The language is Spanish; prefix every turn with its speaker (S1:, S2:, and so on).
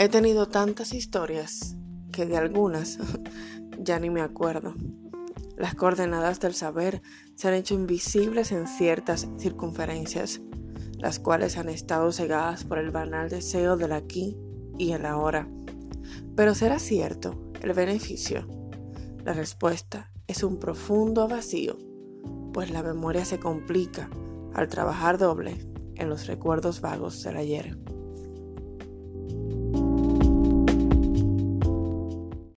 S1: He tenido tantas historias que de algunas ya ni me acuerdo. Las coordenadas del saber se han hecho invisibles en ciertas circunferencias, las cuales han estado cegadas por el banal deseo del aquí y el ahora. Pero ¿será cierto el beneficio? La respuesta es un profundo vacío, pues la memoria se complica al trabajar doble en los recuerdos vagos del ayer.